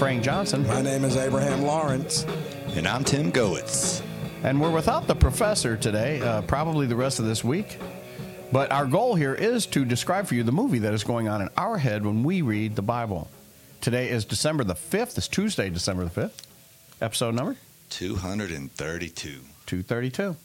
My name is Frank Johnson, My name is Abraham Lawrence. And I'm Tim Goetz. and we're without the professor today, uh, probably the rest of this week. But our goal here is to describe for you the movie that is going on in our head when we read the Bible. Today is December the 5th. It's Tuesday, December the 5th. Episode number 232. 232.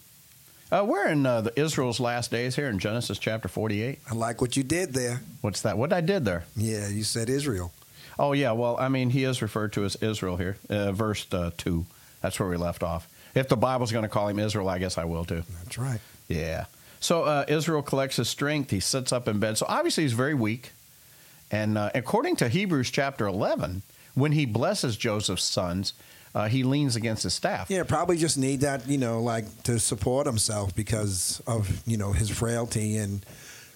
Uh, we're in uh, the Israel's last days here in Genesis chapter 48. I like what you did there. What's that? What I did there? Yeah, you said Israel. Oh, yeah. Well, I mean, he is referred to as Israel here, uh, verse uh, 2. That's where we left off. If the Bible's going to call him Israel, I guess I will too. That's right. Yeah. So uh, Israel collects his strength. He sits up in bed. So obviously he's very weak. And uh, according to Hebrews chapter 11, when he blesses Joseph's sons, uh, he leans against his staff. Yeah, probably just need that, you know, like to support himself because of, you know, his frailty. And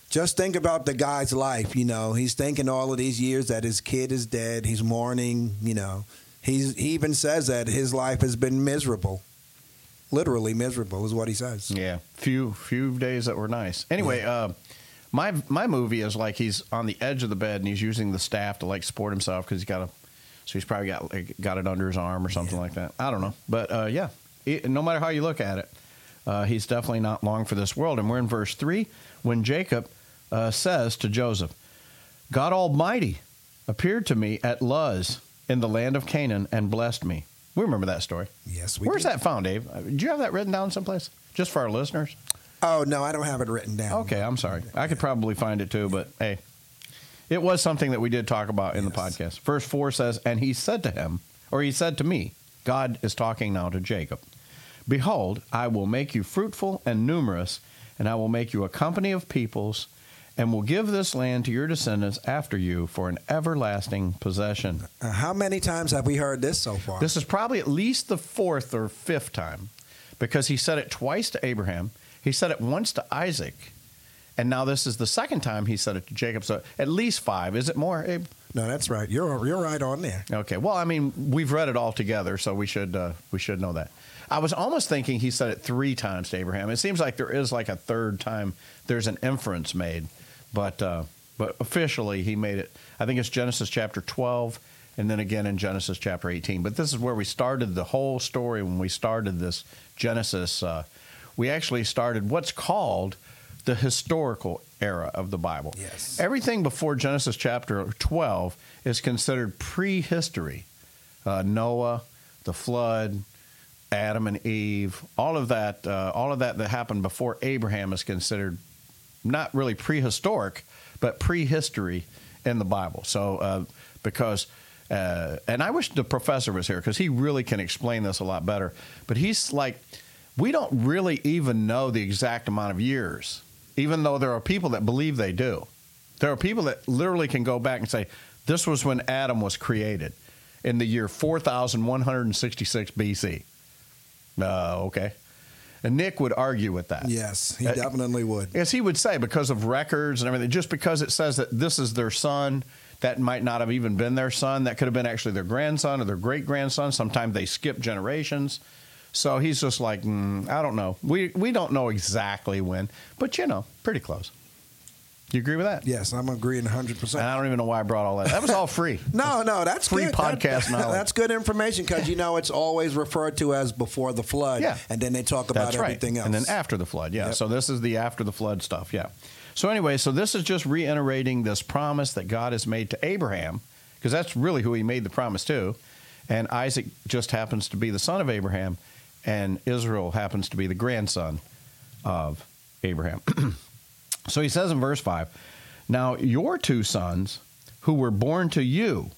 just think about the guy's life, you know. He's thinking all of these years that his kid is dead. He's mourning, you know. He's, he even says that his life has been miserable. Literally miserable is what he says. Yeah, few few days that were nice. Anyway, uh, my my movie is like he's on the edge of the bed and he's using the staff to like support himself because he's got a, so he's probably got like, got it under his arm or something like that. I don't know, but uh, yeah, no matter how you look at it, uh, he's definitely not long for this world. And we're in verse three when Jacob uh, says to Joseph, "God Almighty appeared to me at Luz in the land of Canaan and blessed me." We remember that story. Yes, we Where's do. that found, Dave? Uh, Do you have that written down someplace? Just for our listeners? Oh, no, I don't have it written down. Okay, I'm sorry. I could probably find it too, but hey, it was something that we did talk about in the podcast. Verse 4 says, And he said to him, or he said to me, God is talking now to Jacob, Behold, I will make you fruitful and numerous, and I will make you a company of peoples, and will give this land to your descendants after you for an everlasting possession. Uh, how many times have we heard this so far? This is probably at least the fourth or fifth time because he said it twice to Abraham. He said it once to Isaac. And now this is the second time he said it to Jacob. So at least five. Is it more, Abe? no, that's right. You're, you're right on there. Okay. Well, I mean, we've read it all together, so we should uh, we should know that. I was almost thinking he said it three times to Abraham. It seems like there is like a third time. There's an inference made, but uh, but officially he made it. I think it's Genesis chapter 12, and then again in Genesis chapter 18. But this is where we started the whole story when we started this Genesis. Uh, we actually started what's called the historical era of the Bible. Yes. Everything before Genesis chapter 12 is considered prehistory. Uh, Noah, the flood, Adam and Eve, all of that, uh, all of that that happened before Abraham is considered not really prehistoric, but prehistory in the Bible. So, uh, because, uh, and I wish the professor was here because he really can explain this a lot better. But he's like, we don't really even know the exact amount of years, even though there are people that believe they do. There are people that literally can go back and say, this was when Adam was created in the year 4166 BC. Uh, okay. And Nick would argue with that. Yes, he Uh, definitely would. Yes, he would say because of records and everything, just because it says that this is their son, that might not have even been their son. That could have been actually their grandson or their great grandson. Sometimes they skip generations. So he's just like, mm, I don't know. We we don't know exactly when, but you know, pretty close. You agree with that? Yes, I'm agreeing 100%. And I don't even know why I brought all that. That was all free. No, no, that's Free good. podcast That- knowledge. That's good information because you know it's always referred to as before the flood. Yeah. and then they talk about That's right. everything else. And then after the flood, yeah. Yep. So this is the after the flood stuff, yeah. So anyway, so this is just reiterating this promise that God has made to Abraham, because that's really who he made the promise to. And Isaac just happens to be the son of Abraham, and Israel happens to be the grandson of Abraham. so he says in verse 5 Now your two sons, who were born to you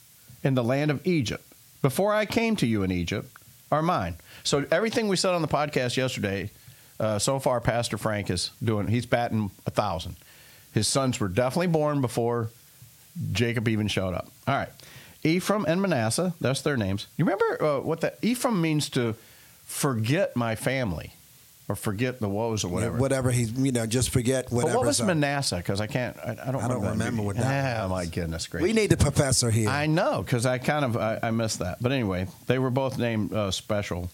in the land of Egypt, before I came to you in Egypt, are mine. So everything we said on the podcast yesterday, uh, so far, Pastor Frank is doing, he's batting a thousand. His sons were definitely born before Jacob even showed up. All right. Ephraim and Manasseh, that's their names. You remember uh, what that Ephraim means to forget my family or forget the woes or whatever. whatever he's, you know, just forget whatever. But what was Manasseh? Because I can't, I, I don't I don't remember. remember what that Ah, was. my goodness gracious. We need the professor here. I know because I kind of I, I missed that. But anyway, they were both named uh, special.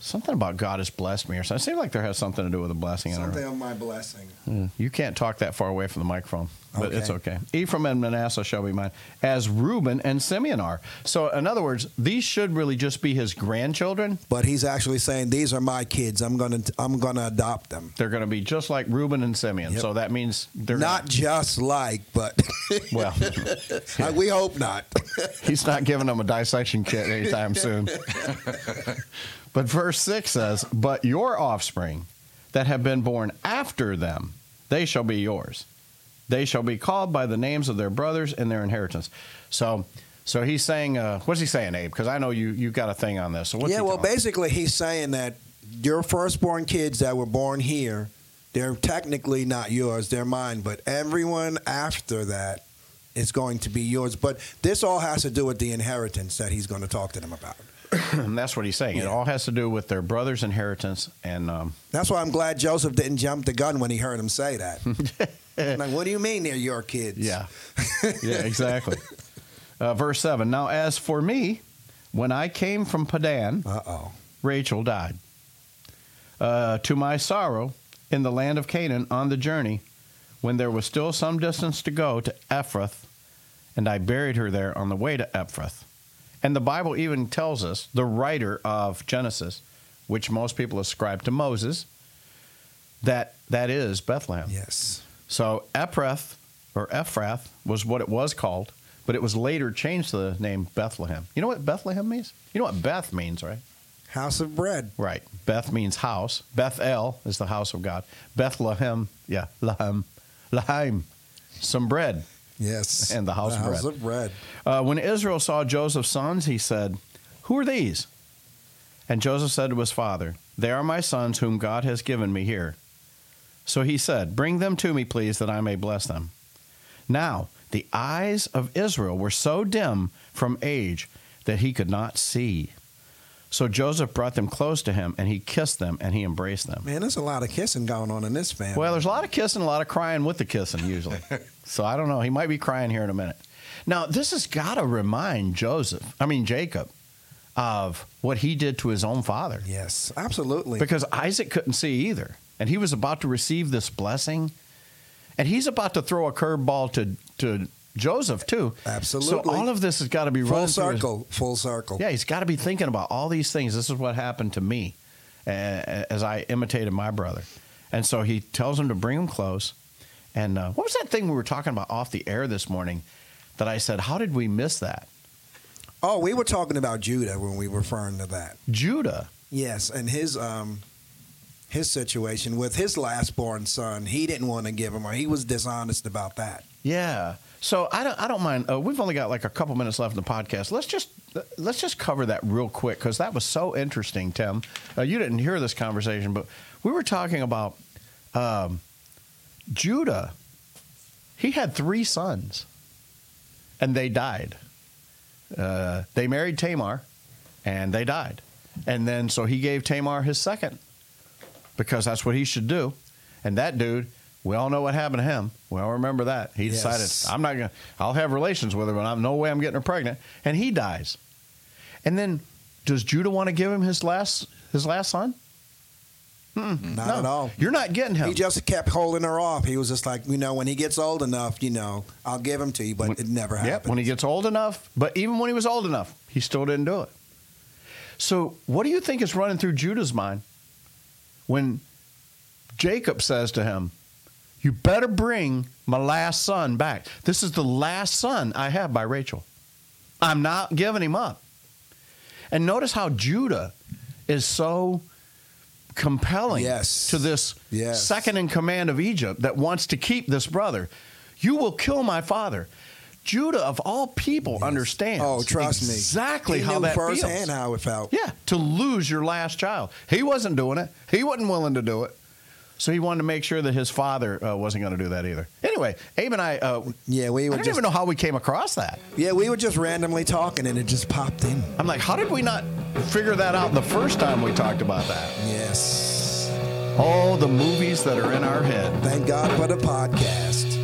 Something about God has blessed me or something. It seems like there has something to do with a blessing. I don't know. Something of my blessing. Hmm. You can't talk that far away from the microphone, but Okay. it's okay. Ephraim and Manasseh shall be mine, as Reuben and Simeon are. So, in other words, these should really just be his grandchildren. But he's actually saying these are my kids. I'm gonna I'm gonna adopt them. They're going to be just like Reuben and Simeon. Yep. So that means they're Not just like, but well. we hope not. He's not giving them a dissection kit anytime soon. But verse 6 says, But your offspring that have been born after them, they shall be yours. They shall be called by the names of their brothers and their inheritance. So, so he's saying, uh, what's he saying, Abe? Because I know you you got a thing on this. So what's yeah, well, basically, he's saying that your firstborn kids that were born here, they're technically not yours, they're mine. But everyone after that is going to be yours. But this all has to do with the inheritance that he's going to talk to them about. And that's what he's saying. It all has to do with their brother's inheritance. And um, That's why I'm glad Joseph didn't jump the gun when he heard him say that. like, what do you mean they're your kids? Yeah. yeah, exactly. Uh, verse 7 Now, as for me, when I came from Padan, Uh oh. Rachel died. Uh, to my sorrow, in the land of Canaan on the journey, when there was still some distance to go to Ephrath, and I buried her there on the way to Ephrath. And the Bible even tells us, the writer of Genesis, which most people ascribe to Moses, that that is Bethlehem. Yes. So Ephrath or Ephrath was what it was called, but it was later changed to the name Bethlehem. You know what Bethlehem means? You know what Beth means, right? House of bread. Right. Beth means house. Bethel is the house of God. Bethlehem, yeah, Lahem, Lahaim, some bread. Yes. And the house of house bread. of bread. Uh, when Israel saw Joseph's sons, he said, Who are these? And Joseph said to his father, They are my sons whom God has given me here. So he said, Bring them to me, please, that I may bless them. Now, the eyes of Israel were so dim from age that he could not see. So Joseph brought them close to him, and he kissed them, and he embraced them. Man, there's a lot of kissing going on in this family. Well, there's a lot of kissing, a lot of crying with the kissing usually. so I don't know. He might be crying here in a minute. Now, this has got to remind Joseph, I mean Jacob, of what he did to his own father. yes, absolutely. Because Isaac couldn't see either. And he was about to receive this blessing. And he's about to throw a curveball to, to Joseph, too. Absolutely. So all of this has got to be full running through his- circle. Full circle. yeah, he's got to be thinking about all these things. This is what happened to me uh, as I imitated my brother. And so he tells him to bring him close. And uh, what was that thing we were talking about off the air this morning that I said, how did we miss that? Oh, we were talking about Judah when we were referring to that. Judah. Yes, and his um his situation with his last-born son, he didn't want to give him, or he was dishonest about that. Yeah. So I don't, I don't mind. Uh, we've only got like a couple minutes left in the podcast. Let's just let's just cover that real quick because that was so interesting, Tim. Uh, you didn't hear this conversation, but we were talking about um, Judah. He had three sons, and they died. Uh, they married Tamar, and they died. And then so he gave Tamar his second because that's what he should do. And that dude, we all know what happened to him. We all remember that. He Yes. decided, I'm not going to, I'll have relations with her, but I'm no way I'm getting her pregnant. And he dies. And then does Judah want to give him his last his last son? Hmm, not No. at all. You're not getting him. He just kept holding her off. He was just like, you know, when he gets old enough, you know, I'll give him to you, but it never happened. Yep, when he gets old enough. But even when he was old enough, he still didn't do it. So, what do you think is running through Judah's mind when Jacob says to him, You better bring my last son back? This is the last son I have by Rachel. I'm not giving him up. And notice how Judah is so compelling Yes. to this Yes. second in command of Egypt that wants to keep this brother. You will kill my father. Judah, of all people, understands. Oh, trust me. exactly how that firsthand feels. how it felt. Yeah, to lose your last child. He wasn't doing it. He wasn't willing to do it. So he wanted to make sure that his father uh, wasn't going to do that either. Anyway, Abe and I, uh, Yeah, we I don't just even know how we came across that. yeah, we were just randomly talking, and it just popped in. I'm like, how did we not figure that out the first time we talked about that? Yes. All the movies that are in our head. Thank God for the podcast.